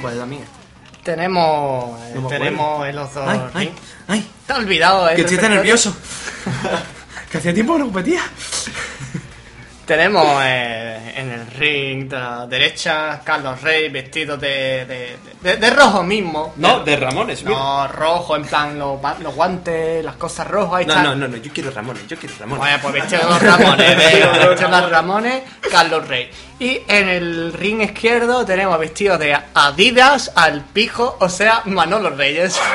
¿Cuál es la mía? Tenemos, eh, No me tenemos en los dos. Ay, ay, ay. Te has olvidado, eh. Que estoy tan nervioso. que hacía tiempo que no competía. Tenemos eh, en el ring de la derecha Carlos Rey vestido de, de, de- de rojo mismo. No, de Ramones, mira. No, rojo, en plan los, los guantes, las cosas rojas y No, no, no, no, yo quiero Ramones, yo quiero Ramones. Bueno, pues vestido de los Ramones, vestido de los Ramones, Carlos Rey. Y en el ring izquierdo tenemos vestido de Adidas al pijo, o sea, Manolo Reyes.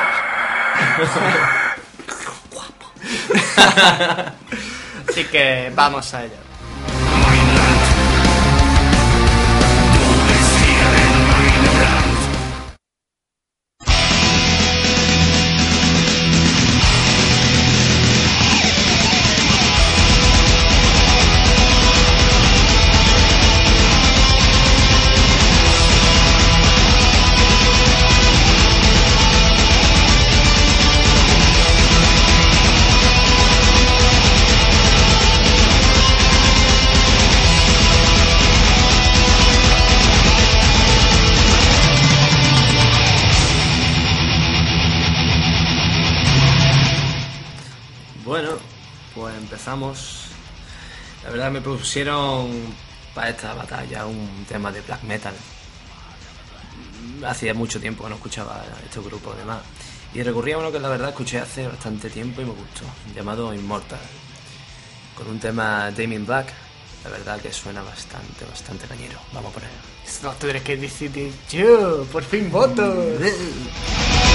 Así que vamos a ello. Bueno, pues empezamos. La verdad me propusieron para esta batalla un tema de black metal. Hacía mucho tiempo que no escuchaba este grupo de más. Y recurrí a uno que la verdad escuché hace bastante tiempo y me gustó, llamado Immortal. Con un tema Damien Black, la verdad que suena bastante, bastante cañero. Vamos por él. No tendré que decidir yo, por fin voto.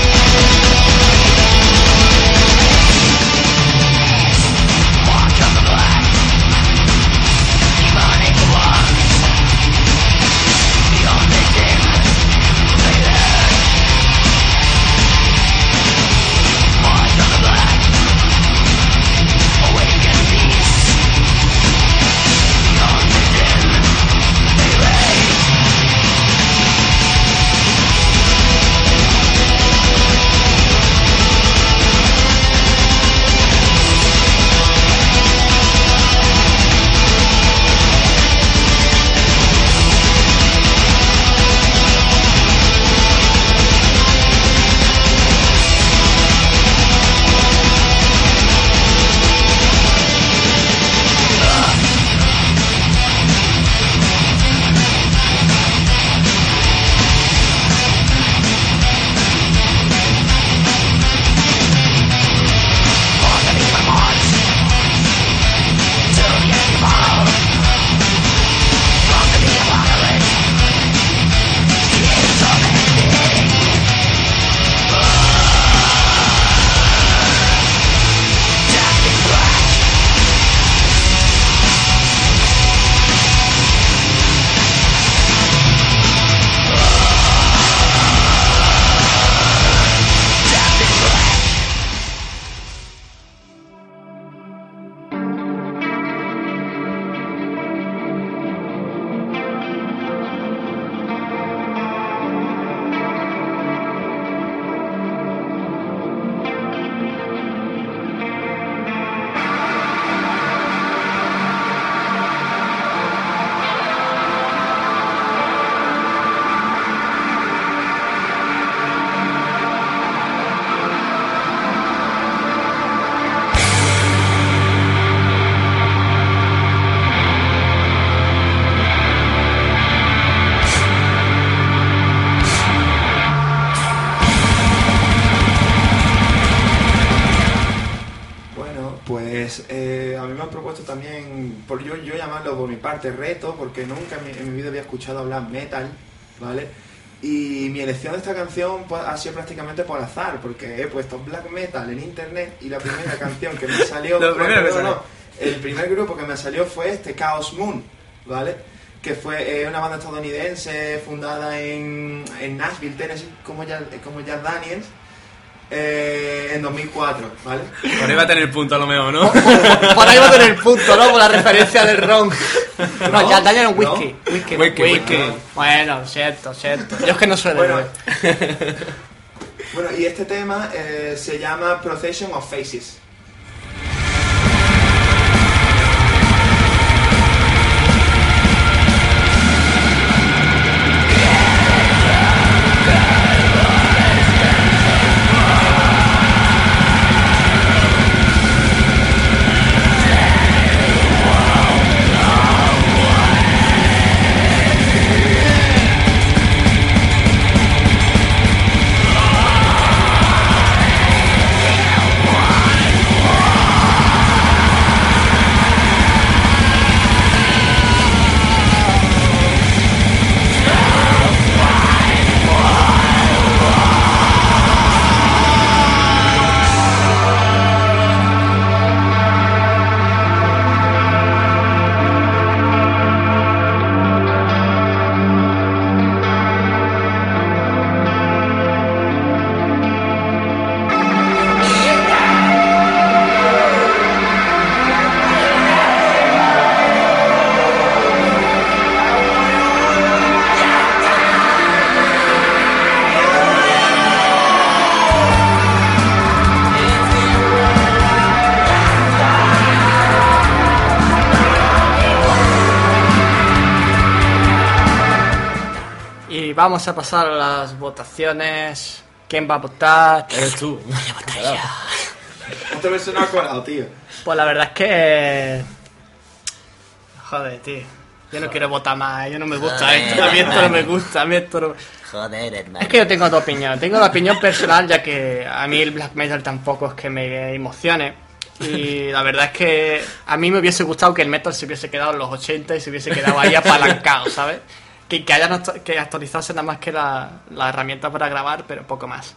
parte reto, porque nunca en mi, en mi vida había escuchado hablar metal, ¿vale? Y mi elección de esta canción pues, ha sido prácticamente por azar, porque he puesto black metal en internet y la primera canción que me salió... Lo primero que no, salió. no, el primer grupo que me salió fue este, Chaos Moon, ¿vale? Que fue eh, una banda estadounidense fundada en, en Nashville, Tennessee, como ya, como ya Daniels, eh, en 2004, ¿vale? Por ahí va a tener punto a lo mejor, ¿no? Por ahí va a tener punto, ¿no? Por la referencia del ron. No, No, ya Daniel un no. whisky. Whisky, Whisky, whisky. Bueno, cierto, cierto. Yo es que no de Bueno. Bueno, y este tema eh, se llama Procession of Faces. Vamos a pasar a las votaciones. ¿Quién va a votar? Eres tú. Otra vez no ha colado, tío. Pues la verdad es que. Joder, tío. Yo no quiero votar más, yo no me gusta Joder. esto, a mí esto no me gusta, a mí esto no... Joder, hermano. Es que yo tengo dos opiniones. Tengo la opinión personal, ya que a mí el black metal tampoco es que me emocione. Y la verdad es que a mí me hubiese gustado que el metal se hubiese quedado en los 80 y se hubiese quedado ahí apalancado, ¿sabes? Que, que hayan que actualizarse nada más que la, la herramienta para grabar, pero poco más.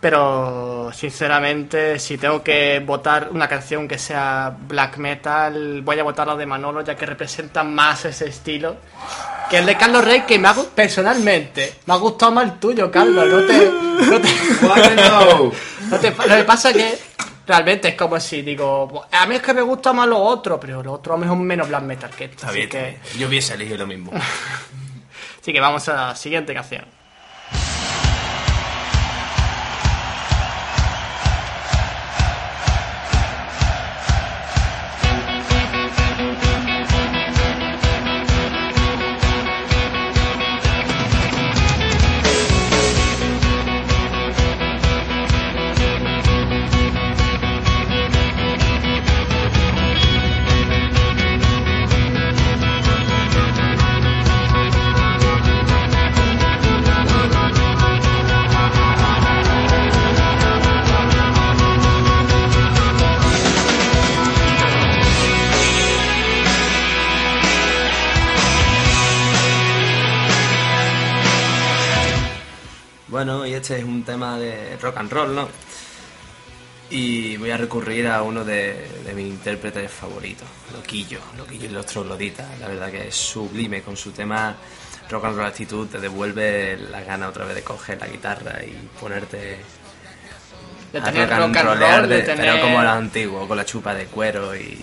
Pero sinceramente, si tengo que votar una canción que sea black metal, voy a votar la de Manolo, ya que representa más ese estilo. Que el de Carlos Rey, que me ha, personalmente me ha gustado más el tuyo, Carlos. No te. No te, no. no te- lo que pasa es que realmente es como si digo, a mí es que me gusta más lo otro, pero lo otro a lo mejor menos black metal que esto. Está Así bien, que. Yo hubiese elegido lo mismo. así que vamos a la siguiente canción. Bueno, y este es un tema de rock and roll, ¿no? Y voy a recurrir a uno de, de mis intérpretes favoritos, Loquillo, Loquillo y los trogloditas. La verdad que es sublime con su tema Rock and Roll Actitud, te devuelve la gana otra vez de coger la guitarra y ponerte De tener rock and rock and rollear, roll, de de- tener. pero como lo antiguo, con la chupa de cuero y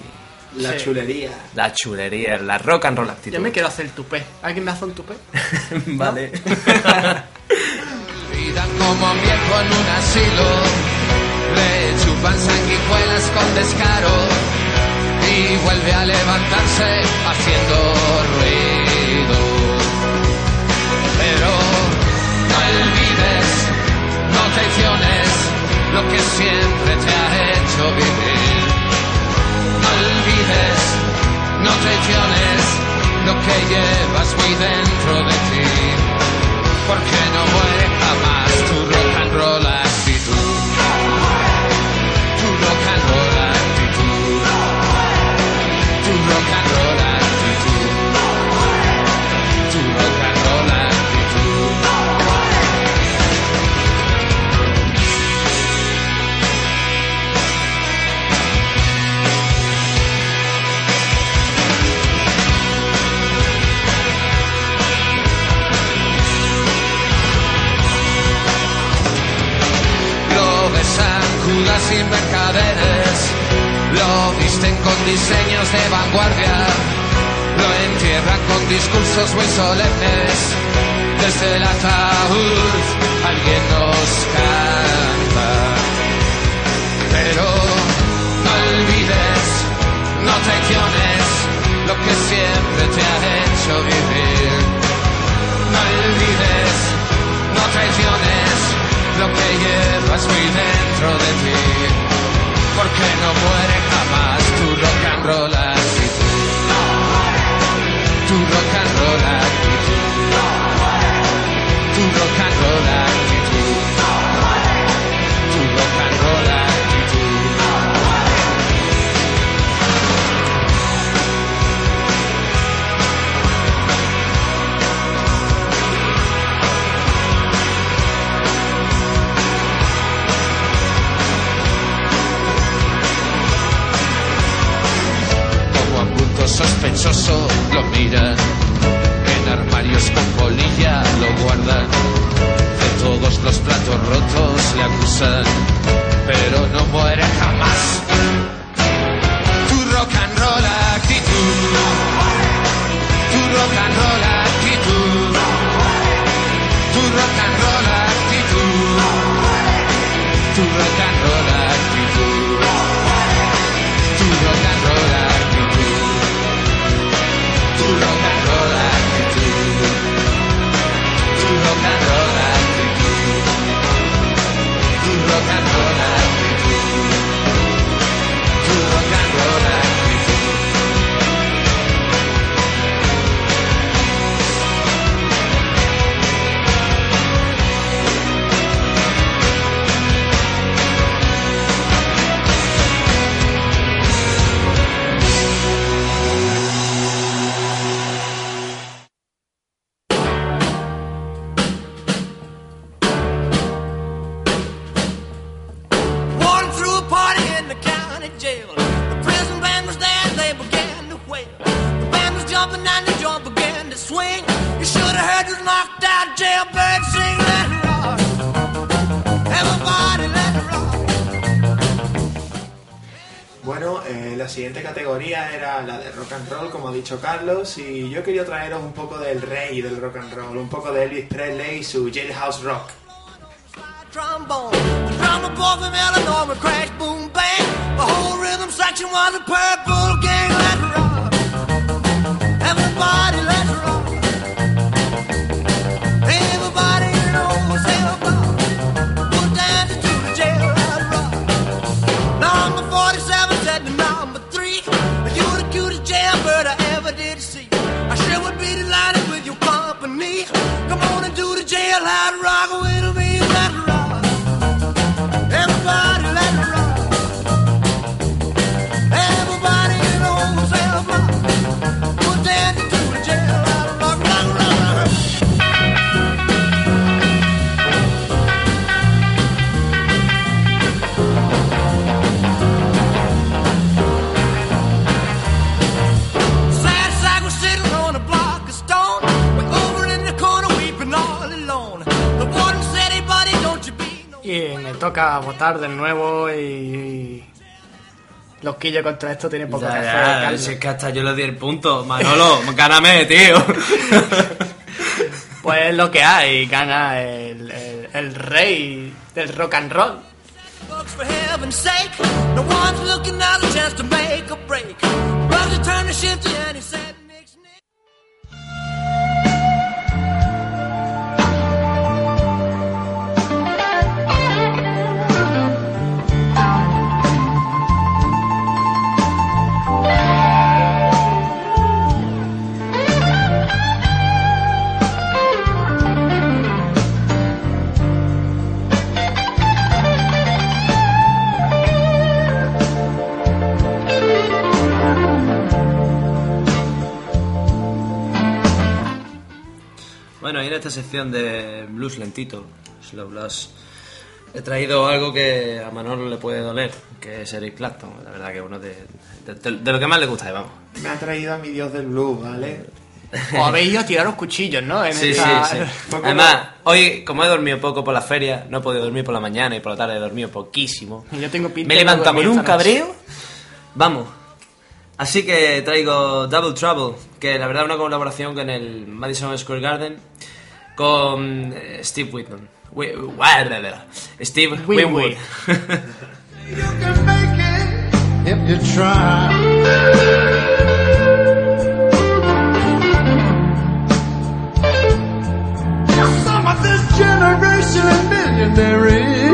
La Sí. chulería. la chulería, la rock and roll actitud. Yo me quiero hacer el tupé. ¿Alguien me hace un tupé? vale. Vida como un viejo en un asilo, le chupan sanguijuelas con descaro y vuelve a levantarse visten con diseños de vanguardia, lo entierran con discursos muy solemnes. Desde el ataúd alguien nos canta. Pero no olvides, no traiciones lo que siempre te ha hecho vivir. No olvides, no traiciones lo que llevas muy dentro de ti. Porque no muere jamás tu rock and roll Carlos, y yo quería traeros un poco del rey del rock and roll, un poco de Elvis Presley y su Jailhouse Rock. Toca votar de nuevo y... Los quillos contra esto tienen poco que Ya, hacer. ya, si es que hasta yo le di el punto. Manolo, gáname, tío. Pues es lo que hay, gana el, el- el rey del rock and roll. esta sección de blues lentito, slow blues, he traído algo que a Manolo le puede doler, que es Eric Clapton, la verdad que uno de, de, de, de lo que más le gusta, vamos. Me ha traído a mi dios del blues, ¿vale? O habéis ido a tirar los cuchillos, ¿no? En sí, esta... sí, sí. Además, hoy, como he dormido poco por la feria, no he podido dormir por la mañana y por la tarde he dormido poquísimo. Yo tengo pinta Me levanto con un cabreo. Vamos. Así que traigo Double Trouble, que la verdad es una colaboración con el Madison Square Garden con eh, Steve Whitman. Ah, Steve Winwood. generation of millionaires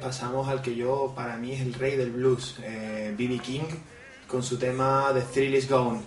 pasamos al que yo, para mí, es el rey del blues, eh, B.B. King, con su tema The Thrill Is Gone.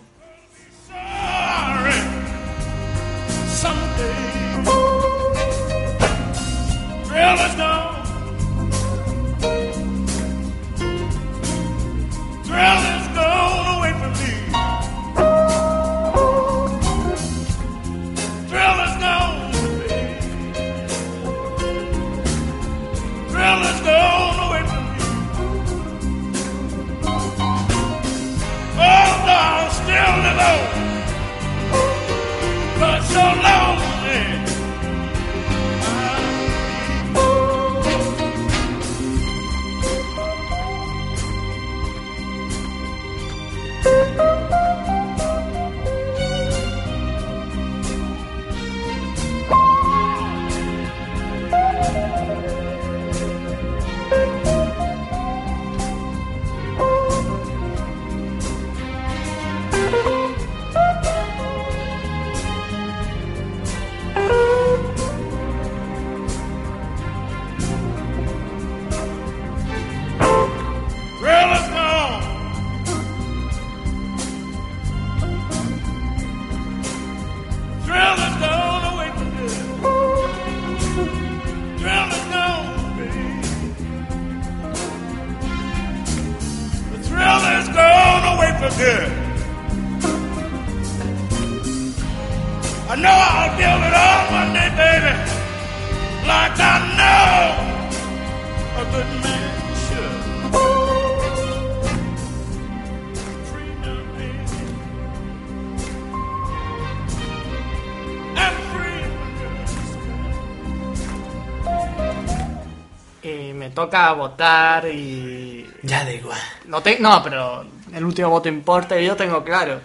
Toca votar y... Ya da igual. No, te- no, pero el último voto importa y yo tengo claro.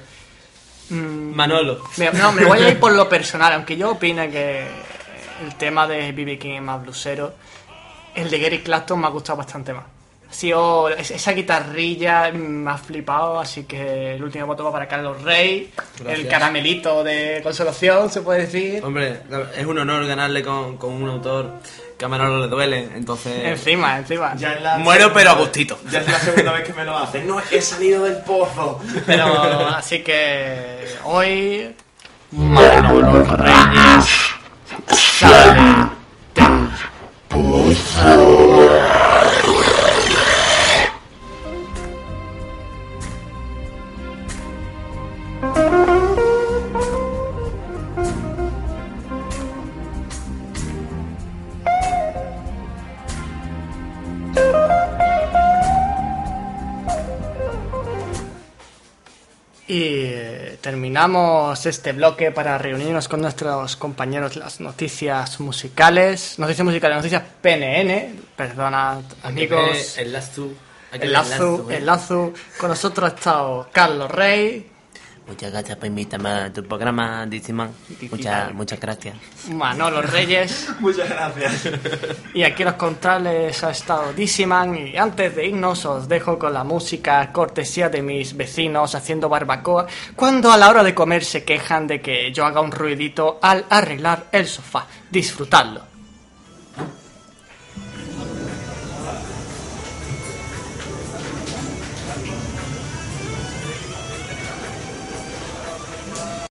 Mm, Manolo. me, no, me voy a ir por lo personal, aunque yo opine que el tema de B.B. King es más blusero, el de Gary Clapton me ha gustado bastante más. Es- esa guitarrilla mm, me ha flipado, así que el último voto va para Carlos Rey, el caramelito de consolación, se puede decir. Hombre, es un honor ganarle con, con un autor que a Manolo le duele, entonces... Encima, encima. Ya es la Muero, segunda- pero a gustito. Ya es la segunda vez que me lo hacen. No, he salido del pozo. Pero así que hoy Manolo Reyes sale terminamos este bloque para reunirnos con nuestros compañeros las noticias musicales. Noticias musicales, noticias PNN. Perdona, amigos. El lazo. El lazo, el lazo. Con nosotros ha estado Carlos Rey, Muchas gracias por invitarme a tu programa, Diciman. Muchas, muchas gracias. Manolo Reyes. Muchas gracias. Y aquí los controles ha estado Dissiman y antes de irnos os dejo con la música cortesía de mis vecinos haciendo barbacoa cuando a la hora de comer se quejan de que yo haga un ruidito al arreglar el sofá. Disfrutadlo.